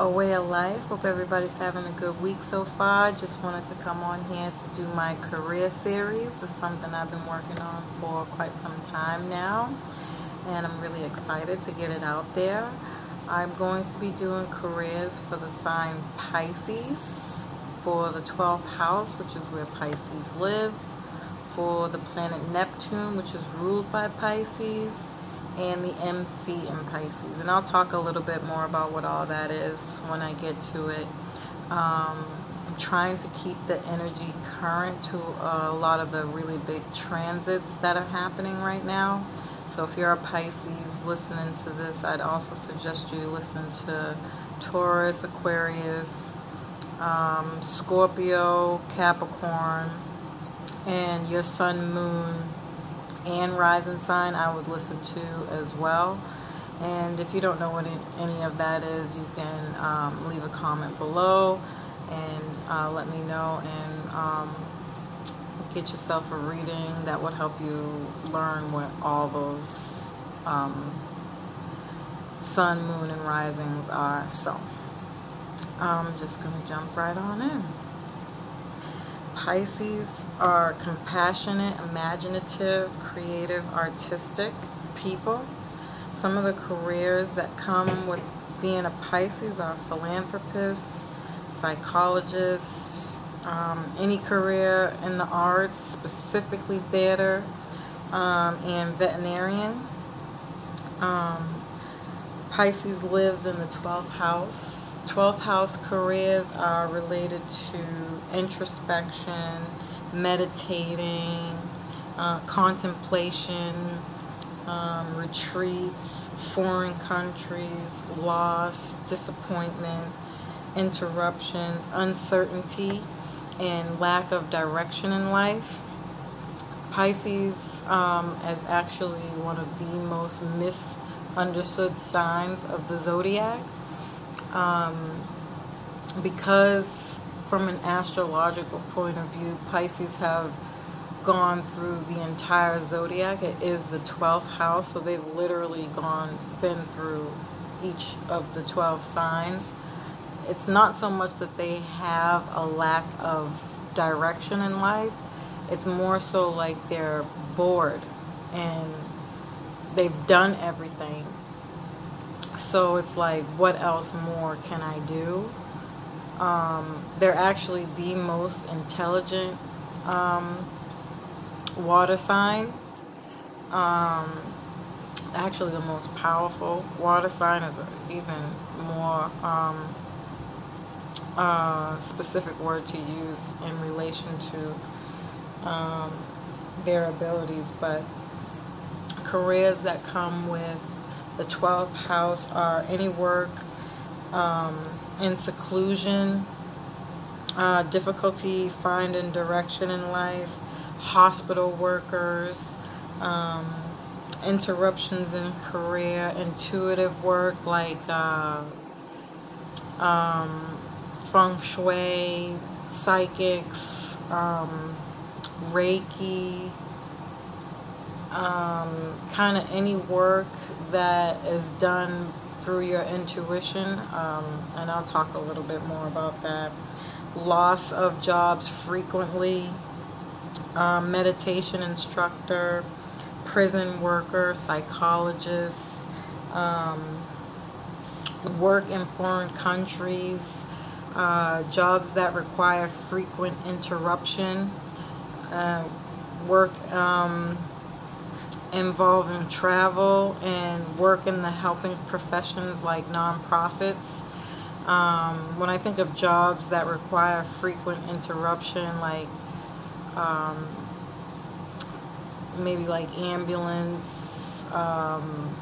a way of life. Hope everybody's having a good week so far. Just wanted to come on here to do my career series. It's something I've been working on for quite some time now, and I'm really excited to get it out there. I'm going to be doing careers for the sign Pisces for the 12th house, which is where Pisces lives, for the planet Neptune, which is ruled by Pisces and the MC in Pisces. And I'll talk a little bit more about what all that is when I get to it. Um, I'm trying to keep the energy current to a lot of the really big transits that are happening right now. So if you're a Pisces listening to this, I'd also suggest you listen to Taurus, Aquarius, um, Scorpio, Capricorn, and your Sun, Moon, and rising sign I would listen to as well. And if you don't know what any of that is, you can um, leave a comment below and uh, let me know and um, get yourself a reading that would help you learn what all those um, sun, moon, and risings are. So I'm just going to jump right on in. Pisces are compassionate, imaginative, creative, artistic people. Some of the careers that come with being a Pisces are philanthropists, psychologists, um, any career in the arts, specifically theater, um, and veterinarian. Um, Pisces lives in the 12th house 12th house careers are related to introspection, meditating, uh, contemplation, um, retreats, foreign countries, loss, disappointment, interruptions, uncertainty, and lack of direction in life. Pisces um, is actually one of the most misunderstood signs of the zodiac um, because from an astrological point of view, Pisces have gone through the entire zodiac. It is the 12th house, so they've literally gone, been through each of the 12 signs. It's not so much that they have a lack of direction in life, it's more so like they're bored and they've done everything so it's like, what else more can I do? Um, they're actually the most intelligent um, water sign. Um, actually, the most powerful water sign is even more um, uh, specific word to use in relation to um, their abilities. But careers that come with the 12th house are any work um, in seclusion, uh, difficulty finding direction in life, hospital workers, um, interruptions in career, intuitive work like uh, um, feng shui, psychics, um, Reiki, um, kind of any work that is done through your intuition, um, and I'll talk a little bit more about that. Loss of jobs frequently, um, meditation instructor, prison worker, psychologist, um, work in foreign countries, uh, jobs that require frequent interruption, uh, work um, involving travel and work in the helping professions like nonprofits. Um, when I think of jobs that require frequent interruption, like um, maybe like ambulance, um,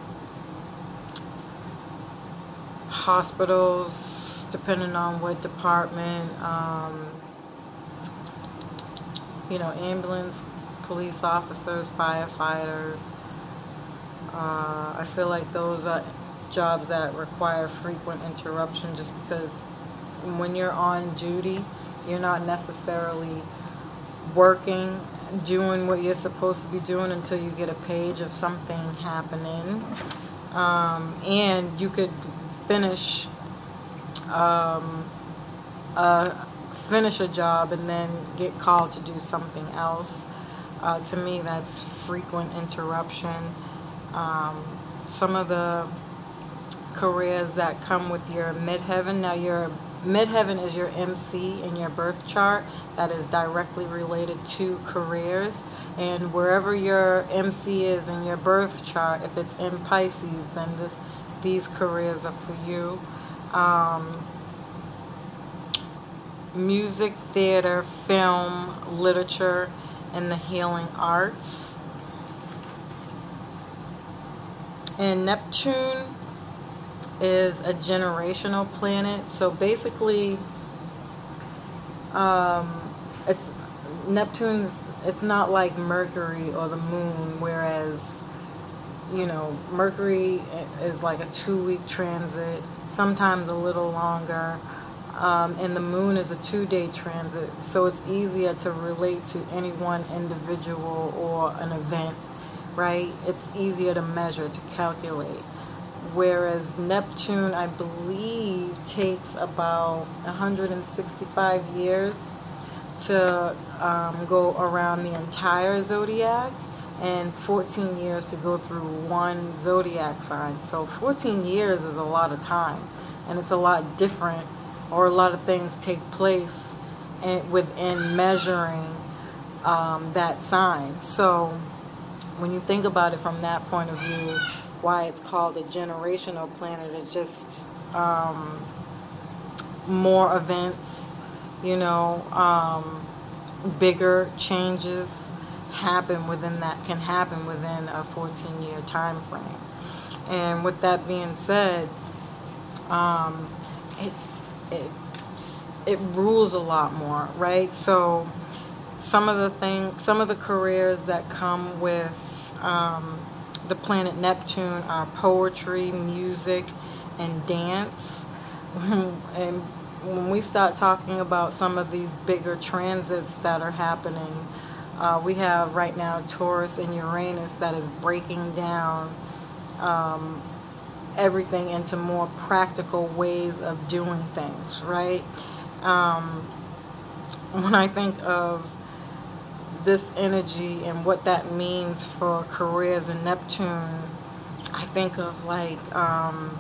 hospitals, depending on what department, um, you know, ambulance police officers, firefighters. Uh, I feel like those are jobs that require frequent interruption just because when you're on duty, you're not necessarily working, doing what you're supposed to be doing until you get a page of something happening. Um, and you could finish um, uh, finish a job and then get called to do something else. Uh, to me, that's frequent interruption. Um, some of the careers that come with your midheaven. Now, your midheaven is your MC in your birth chart that is directly related to careers. And wherever your MC is in your birth chart, if it's in Pisces, then this, these careers are for you. Um, music, theater, film, literature, and the healing arts. And Neptune is a generational planet. So basically, um, it's Neptune's. It's not like Mercury or the Moon, whereas you know Mercury is like a two-week transit, sometimes a little longer. Um, and the moon is a two-day transit, so it's easier to relate to any one individual or an event, right? It's easier to measure, to calculate whereas Neptune, I believe, takes about 165 years to um, go around the entire zodiac and 14 years to go through one zodiac sign. So 14 years is a lot of time, and it's a lot different, or a lot of things take place in, within measuring um, that sign. So when you think about it from that point of view, why it's called a generational planet. It's just um, more events, you know, um, bigger changes happen within that can happen within a 14 year time frame. And with that being said, um, it it it rules a lot more, right? So some of the things, some of the careers that come with um, the planet Neptune are poetry, music, and dance. and when we start talking about some of these bigger transits that are happening, uh, we have right now Taurus and Uranus that is breaking down um, everything into more practical ways of doing things, right? Um, when I think of this energy and what that means for careers in Neptune, I think of like um,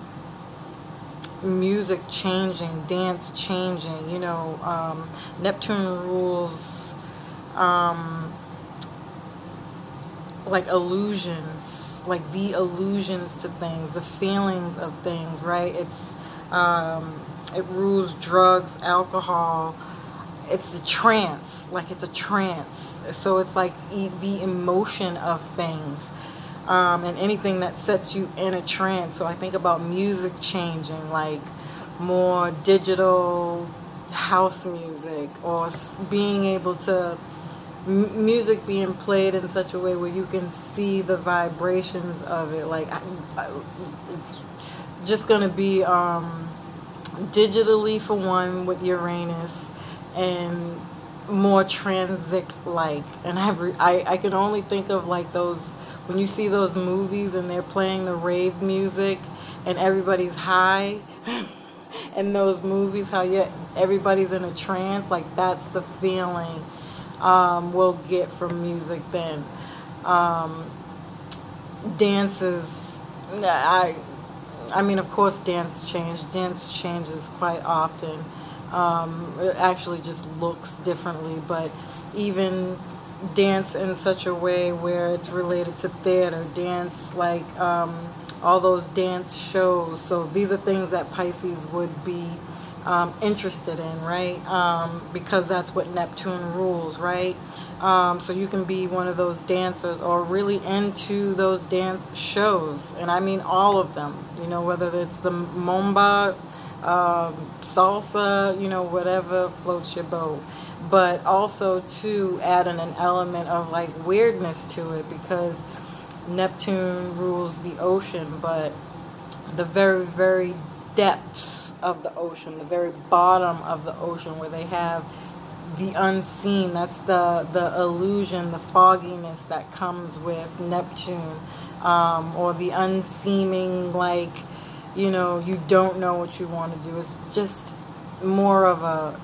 music changing, dance changing. You know, um, Neptune rules um, like illusions, like the illusions to things, the feelings of things, right? It's um, it rules drugs, alcohol. It's a trance like it's a trance. So it's like e- the emotion of things um, and anything that sets you in a trance. So i think about music changing like more digital house music or being able to music being played in such a way where you can see the vibrations of it. Like I, I, it's just gonna be um, digitally for one with uranus and more transit like and I, re- I I can only think of like those when you see those movies and they're playing the rave music and everybody's high and those movies how you everybody's in a trance like that's the feeling um, we'll get from music then um, dances I I mean of course dance change dance changes quite often um, it actually just looks differently, but even dance in such a way where it's related to theater, dance like um, all those dance shows. So these are things that Pisces would be um, interested in, right? Um, because that's what Neptune rules, right? Um, so you can be one of those dancers or really into those dance shows, and I mean all of them. You know, whether it's the Mambo um, salsa, you know, whatever floats your boat. But also to add in an element of like weirdness to it because Neptune rules the ocean, but the very, very depths of the ocean, the very bottom of the ocean where they have the unseen, that's the, the illusion, the fogginess that comes with Neptune, um, or the unseeming, like, you know, you don't know what you want to do. It's just more of a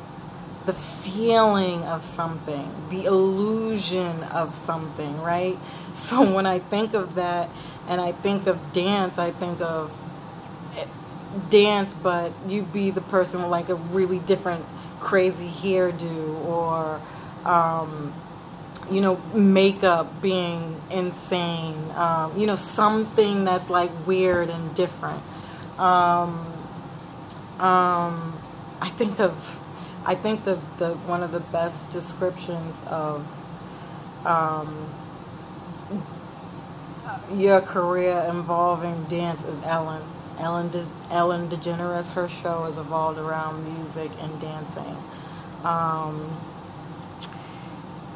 the feeling of something, the illusion of something, right? So when I think of that and I think of dance, I think of dance, but you be the person with like a really different crazy hairdo or um, you know makeup being insane um, you know something that's like weird and different. Um, um, i think of i think the, the one of the best descriptions of um, your career involving dance is ellen ellen De- ellen degeneres her show has evolved around music and dancing um,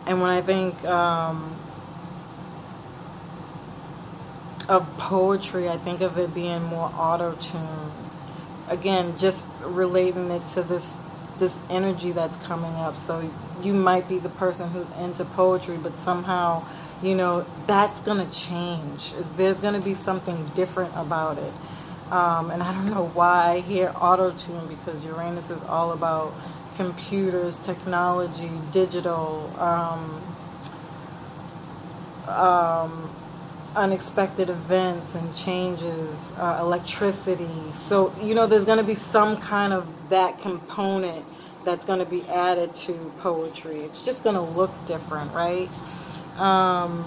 and when I think um, of poetry, I think of it being more auto tune. Again, just relating it to this this energy that's coming up. So you might be the person who's into poetry, but somehow, you know, that's gonna change. There's gonna be something different about it. Um, and I don't know why I hear auto tune because Uranus is all about computers, technology, digital, um, um, unexpected events and changes, uh, electricity. So, you know, there's going to be some kind of that component that's going to be added to poetry. It's just going to look different, right? Um,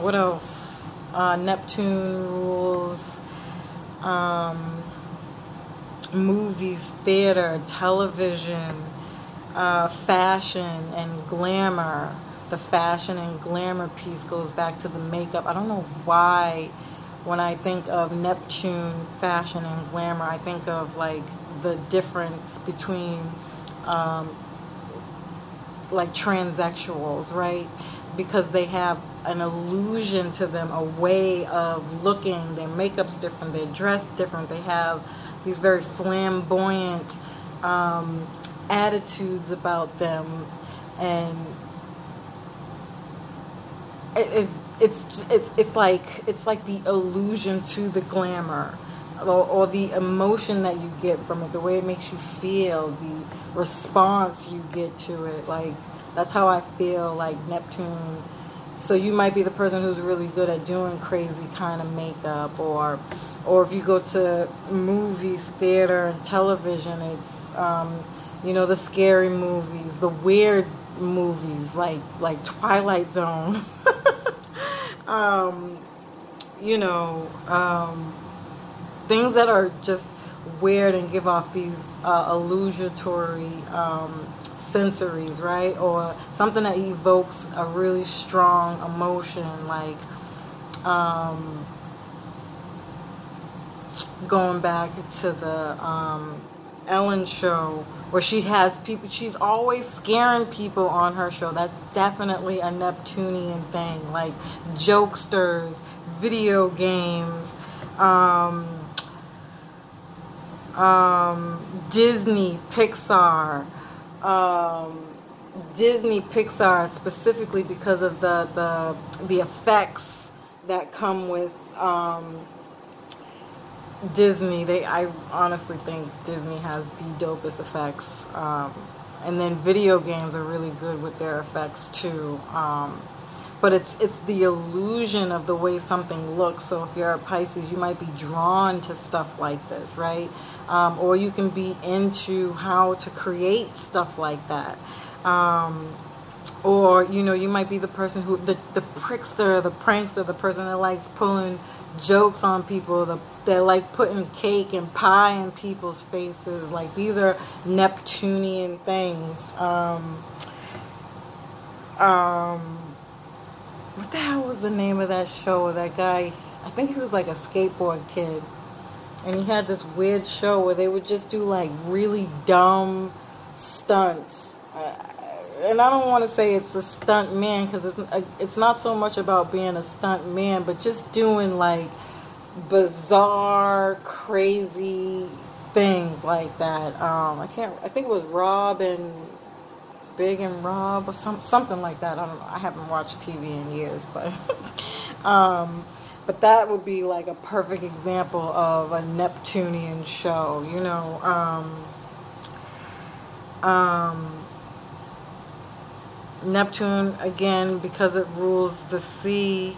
what else? Uh, Neptune rules. Um, movies, theater, television, uh, fashion, and glamour. The fashion and glamour piece goes back to the makeup. I don't know why, when I think of Neptune, fashion, and glamour, I think of like the difference between um, like transsexuals, right? Because they have an illusion to them, a way of looking. Their makeup's different, their dress different. They have these very flamboyant um, attitudes about them, and it's it's it's it's like it's like the illusion to the glamour. Or, or the emotion that you get from it, the way it makes you feel, the response you get to it. Like, that's how I feel like Neptune so you might be the person who's really good at doing crazy kind of makeup or or if you go to movies, theater, and television, it's um, you know the scary movies, the weird movies like like Twilight Zone. um, you know um, things that are just weird and give off these uh, illusory um, sensories, right? Or something that evokes a really strong emotion, like um, going back to the um, Ellen show where she has people, she's always scaring people on her show. That's definitely a Neptunian thing, like jokesters, video games. Um, um, Disney, Pixar, um, Disney Pixar specifically because of the the the effects that come with um, Disney. They I honestly think Disney has the dopest effects. Um, and then video games are really good with their effects too. Um, but it's it's the illusion of the way something looks. So if you're a Pisces, you might be drawn to stuff like this, right? Um, or you can be into how to create stuff like that. Um, or you know, you might be the person who the the prickster, the prankster, the person that likes pulling jokes on people, the they're like putting cake and pie in people's faces. Like these are Neptunian things. Um, um, what the hell was the name of that show? That guy, I think he was like a skateboard kid, and he had this weird show where they would just do like really dumb stunts. And I don't want to say it's a stunt man because it's uh, it's not so much about being a stunt man, but just doing like bizarre, crazy things like that. Um, I can't. I think it was Rob and Big and Rob or some something like that. I don't know. I haven't watched TV in years, but um, but that would be like a perfect example of a Neptunian show, you know. Um, um, Neptune, again, because it rules the sea,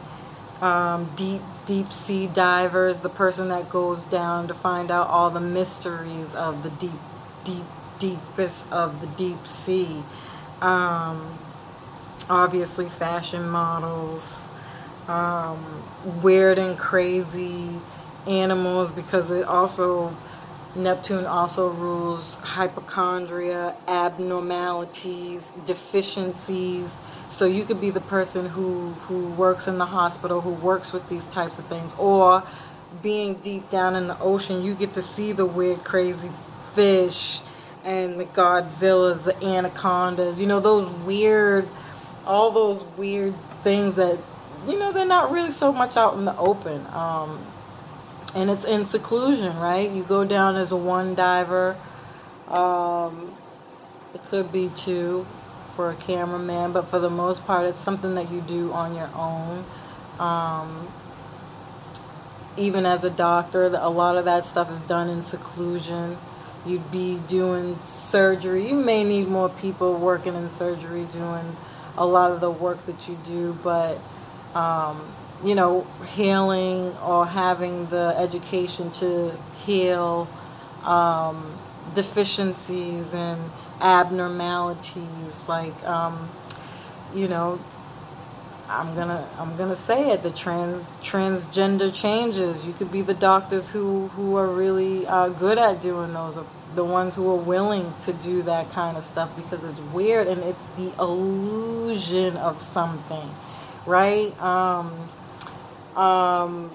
um, deep, deep sea divers, the person that goes down to find out all the mysteries of the deep, deep, deepest of the deep sea. Um, obviously, fashion models, um, weird and crazy animals, because it also Neptune also rules hypochondria, abnormalities, deficiencies. So you could be the person who, who works in the hospital, who works with these types of things, or being deep down in the ocean, you get to see the weird, crazy fish and the Godzillas, the anacondas, you know, those weird, all those weird things that, you know, they're not really so much out in the open. Um, and it's in seclusion, right? You go down as a one diver. Um, it could be two for a cameraman, but for the most part, it's something that you do on your own. Um, even as a doctor, a lot of that stuff is done in seclusion. You'd be doing surgery. You may need more people working in surgery doing a lot of the work that you do, but um, you know, healing or having the education to heal um, deficiencies and abnormalities, like, um, you know, I'm gonna I'm gonna say it. The trans transgender changes. You could be the doctors who who are really uh, good at doing those, the ones who are willing to do that kind of stuff because it's weird and it's the illusion of something, right? Um, um,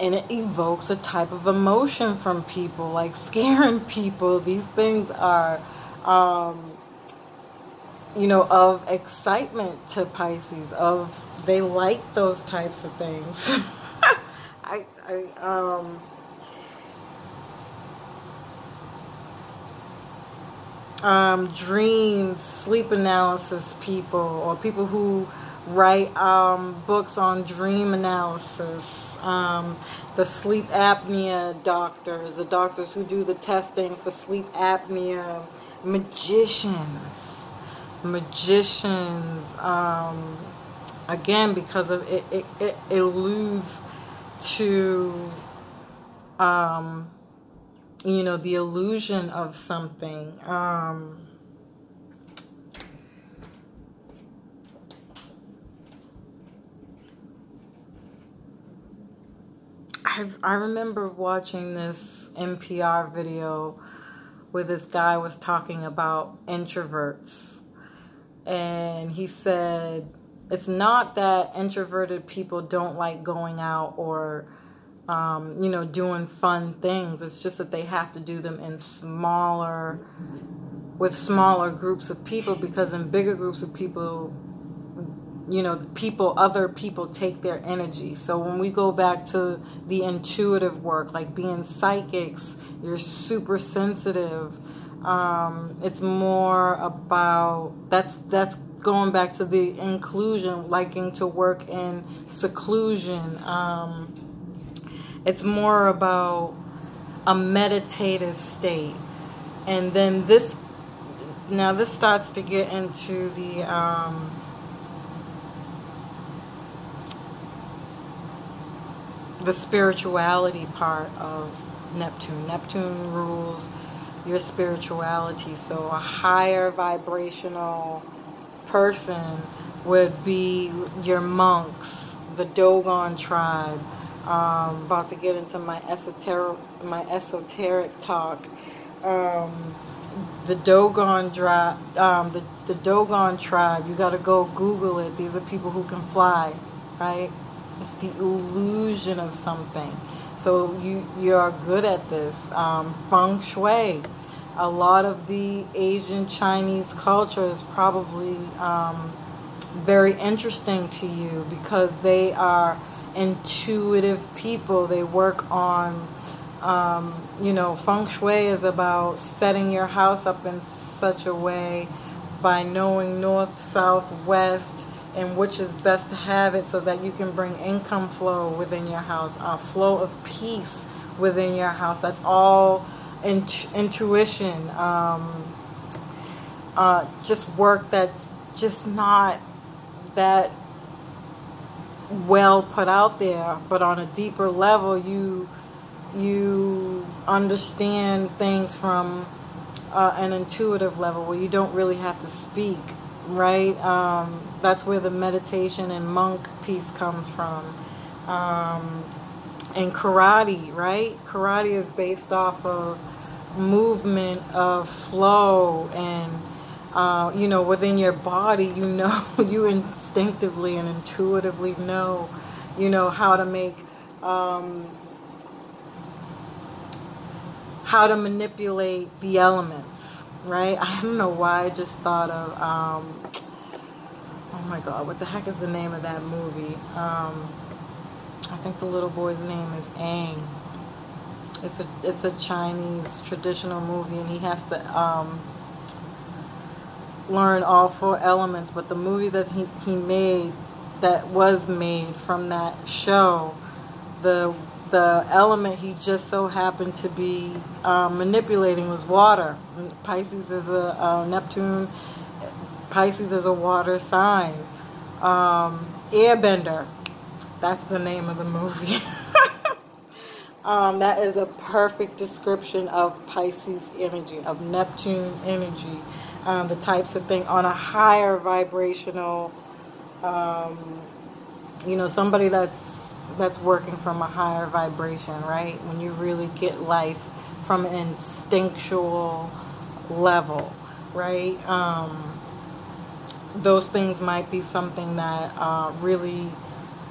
and it evokes a type of emotion from people, like scaring people. These things are, um, you know, of excitement to Pisces. Of they like those types of things. I, I, um, um, dreams, sleep analysis people, or people who write um, books on dream analysis, um, the sleep apnea doctors, the doctors who do the testing for sleep apnea, magicians, magicians. Um, again, because of it, it, it alludes to, um, you know, the illusion of something. Um, I, I remember watching this NPR video where this guy was talking about introverts. And he said, it's not that introverted people don't like going out or, um, you know, doing fun things. It's just that they have to do them in smaller, with smaller groups of people because in bigger groups of people, you know people other people take their energy so when we go back to the intuitive work like being psychics you're super sensitive um, it's more about that's that's going back to the inclusion liking to work in seclusion um, it's more about a meditative state and then this now this starts to get into the um, the spirituality part of Neptune. Neptune rules your spirituality. So a higher vibrational person would be your monks, the Dogon tribe. Um, about to get into my esoteric my esoteric talk. Um, the Dogon tribe, um, the the Dogon tribe. You got to go Google it. These are people who can fly, right? It's the illusion of something. So you you are good at this. Um, feng shui. A lot of the Asian Chinese culture is probably um, very interesting to you because they are intuitive people. They work on, um, you know, feng shui is about setting your house up in such a way by knowing north, south, west, in which is best to have it so that you can bring income flow within your house, a flow of peace within your house. That's all int- intuition, um, uh, just work that's just not that well put out there, but on a deeper level, you you understand things from uh, an intuitive level where you don't really have to speak, right? Um, that's where the meditation and monk piece comes from. Um, and karate, right? Karate is based off of movement of flow and uh, you know within your body you know you instinctively and intuitively know you know how to make um, how to manipulate the elements right i don't know why i just thought of um, oh my god what the heck is the name of that movie um, i think the little boy's name is Aang it's a it's a Chinese traditional movie, and he has to um, learn all four elements. But the movie that he, he made, that was made from that show, the the element he just so happened to be um, manipulating was water. Pisces is a uh, Neptune. Pisces is a water sign. Um, Airbender. That's the name of the movie. Um, that is a perfect description of Pisces energy, of Neptune energy, um, the types of thing on a higher vibrational. Um, you know, somebody that's that's working from a higher vibration, right? When you really get life from an instinctual level, right? Um, those things might be something that uh, really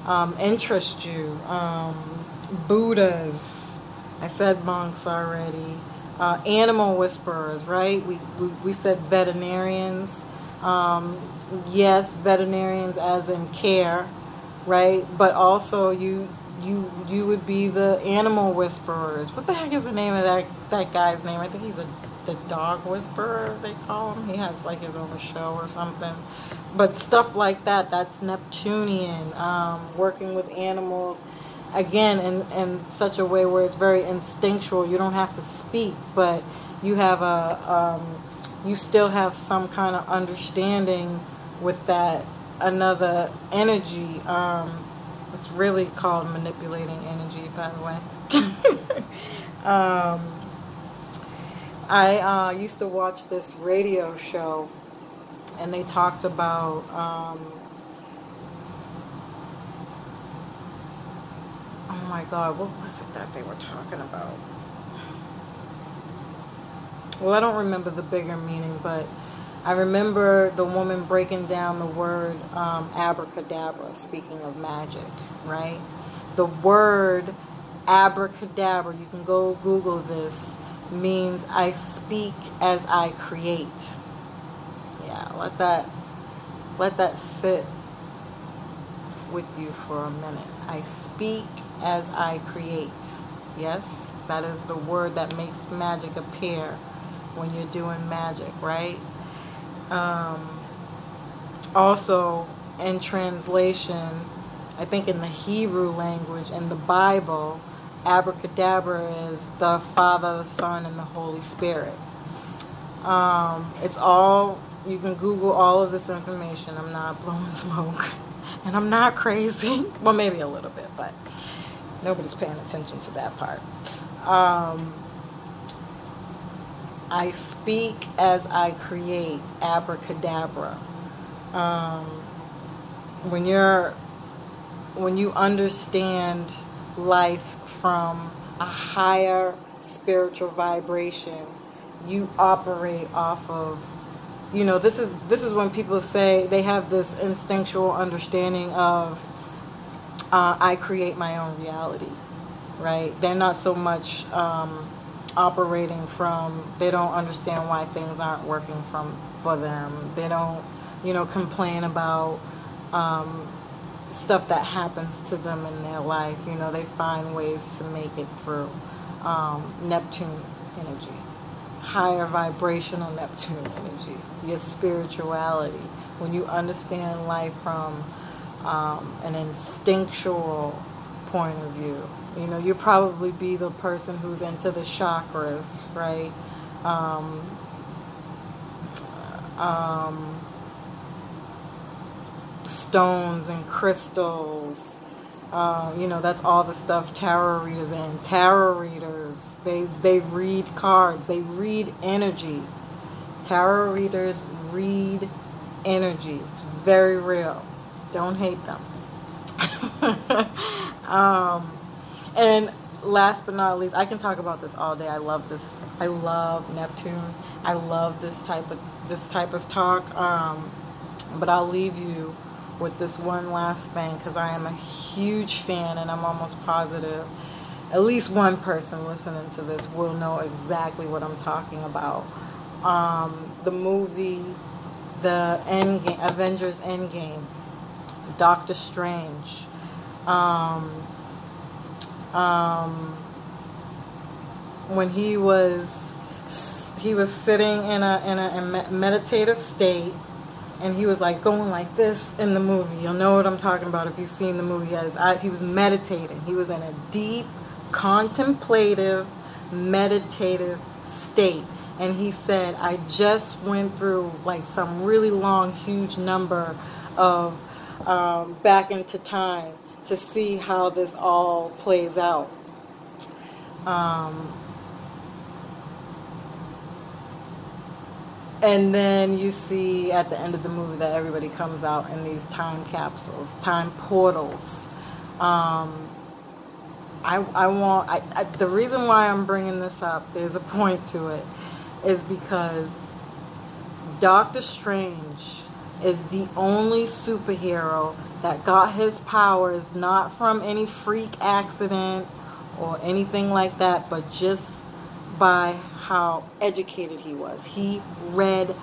um, interest you. Um, Buddhas. I said monks already. Uh, animal whisperers, right? We, we, we said veterinarians. Um, yes, veterinarians as in care, right? But also you you you would be the animal whisperers. What the heck is the name of that that guy's name? I think he's a the dog whisperer they call him. He has like his own show or something. But stuff like that, that's Neptunian. Um, working with animals again in, in such a way where it's very instinctual you don't have to speak but you have a um, you still have some kind of understanding with that another energy um, it's really called manipulating energy by the way um, i uh, used to watch this radio show and they talked about um, oh my god, what was it that they were talking about? Well, I don't remember the bigger meaning, but I remember the woman breaking down the word um, abracadabra, speaking of magic, right? The word abracadabra, you can go Google this, means I speak as I create. Yeah, let that let that sit with you for a minute. I speak as I create. Yes, that is the word that makes magic appear when you're doing magic, right? Um, also, in translation, I think in the Hebrew language and the Bible, abracadabra is the Father, the Son, and the Holy Spirit. Um, it's all, you can Google all of this information. I'm not blowing smoke. And I'm not crazy. Well, maybe a little bit, but nobody's paying attention to that part. Um, I speak as I create, abracadabra. Um, when you're, when you understand life from a higher spiritual vibration, you operate off of you know this is this is when people say they have this instinctual understanding of uh, I create my own reality, right? They're not so much um, operating from. They don't understand why things aren't working from for them. They don't, you know, complain about um, stuff that happens to them in their life. You know, they find ways to make it through um, Neptune energy. higher vibrational Neptune energy, your spirituality. When you understand life from um, an instinctual point of view, you know, you probably be the person who's into the chakras, right? Um, um, stones and crystals. Uh, you know, that's all the stuff tarot readers and tarot readers. They they read cards. They read energy. Tarot readers read energy. It's very real. Don't hate them. um, and last but not least, I can talk about this all day. I love this. I love Neptune. I love this type of this type of talk. Um, but I'll leave you with this one last thing because I am a huge fan, and I'm almost positive at least one person listening to this will know exactly what I'm talking about. Um, the movie, the Endgame, Avengers Endgame, Doctor Strange. Um, um, when he was he was sitting in a in a meditative state and he was like going like this in the movie. You'll know what i'm talking about if you've seen the movie. As I, he was meditating. He was in a deep contemplative meditative state. And he said i just went through like some really long huge number of um, back into time to see how this all plays out. Um, and then you see at the end of the movie that everybody comes out in these time capsules, time portals. Um, I, I want I, I, the reason why I'm bringing this up. There's a point to it, is because Doctor Strange is the only superhero that got his powers not from any freak accident or anything like that, but just by how educated he was. He read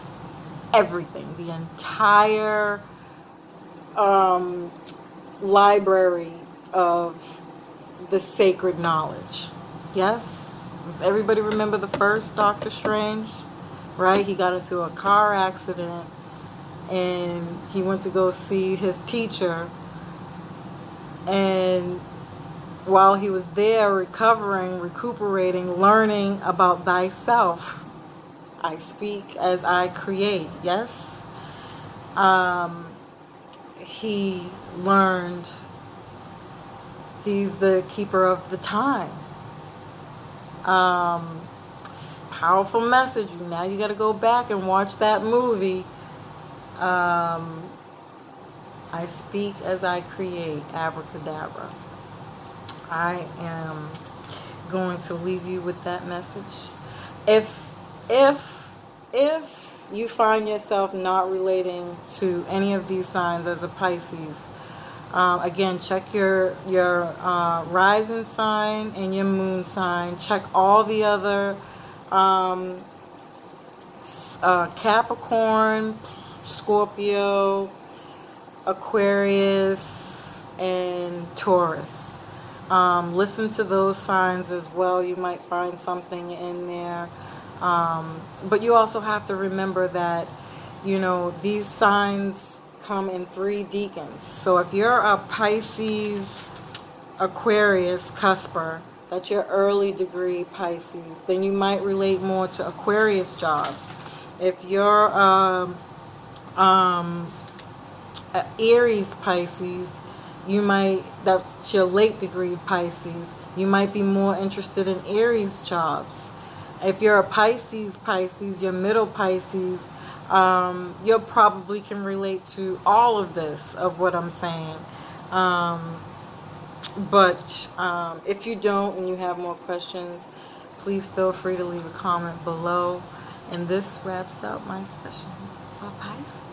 everything, the entire um, library of the sacred knowledge. Yes? Does everybody remember the first Doctor Strange? Right? He got into a car accident and he went to go see his teacher. And while he was there recovering recuperating learning about thyself i speak as i create yes? Um, he learned he's the keeper of the time. Um, powerful message. Now you got to go back and watch that movie um, I speak as I create, abracadabra. I am going to leave you with that message. If, if, if you find yourself not relating to any of these signs as a Pisces, um, again, check your your uh, rising sign and your moon sign. Check all the other um, uh, Capricorn, Scorpio, Aquarius, and Taurus. Um, listen to those signs as well. You might find something in there. Um, but you also have to remember that, you know, these signs come in three decans. So if you're a Pisces, Aquarius, Cusper, that's your early degree Pisces, then you might relate more to Aquarius jobs. If you're um, um, Aries Pisces, you might, that's your late degree Pisces, you might be more interested in Aries jobs. If you're a Pisces Pisces, your middle Pisces, um, you probably can relate to all of this of what I'm saying. Um, but um, if you don't and you have more questions, please feel free to leave a comment below. And this wraps up my session for Pisces.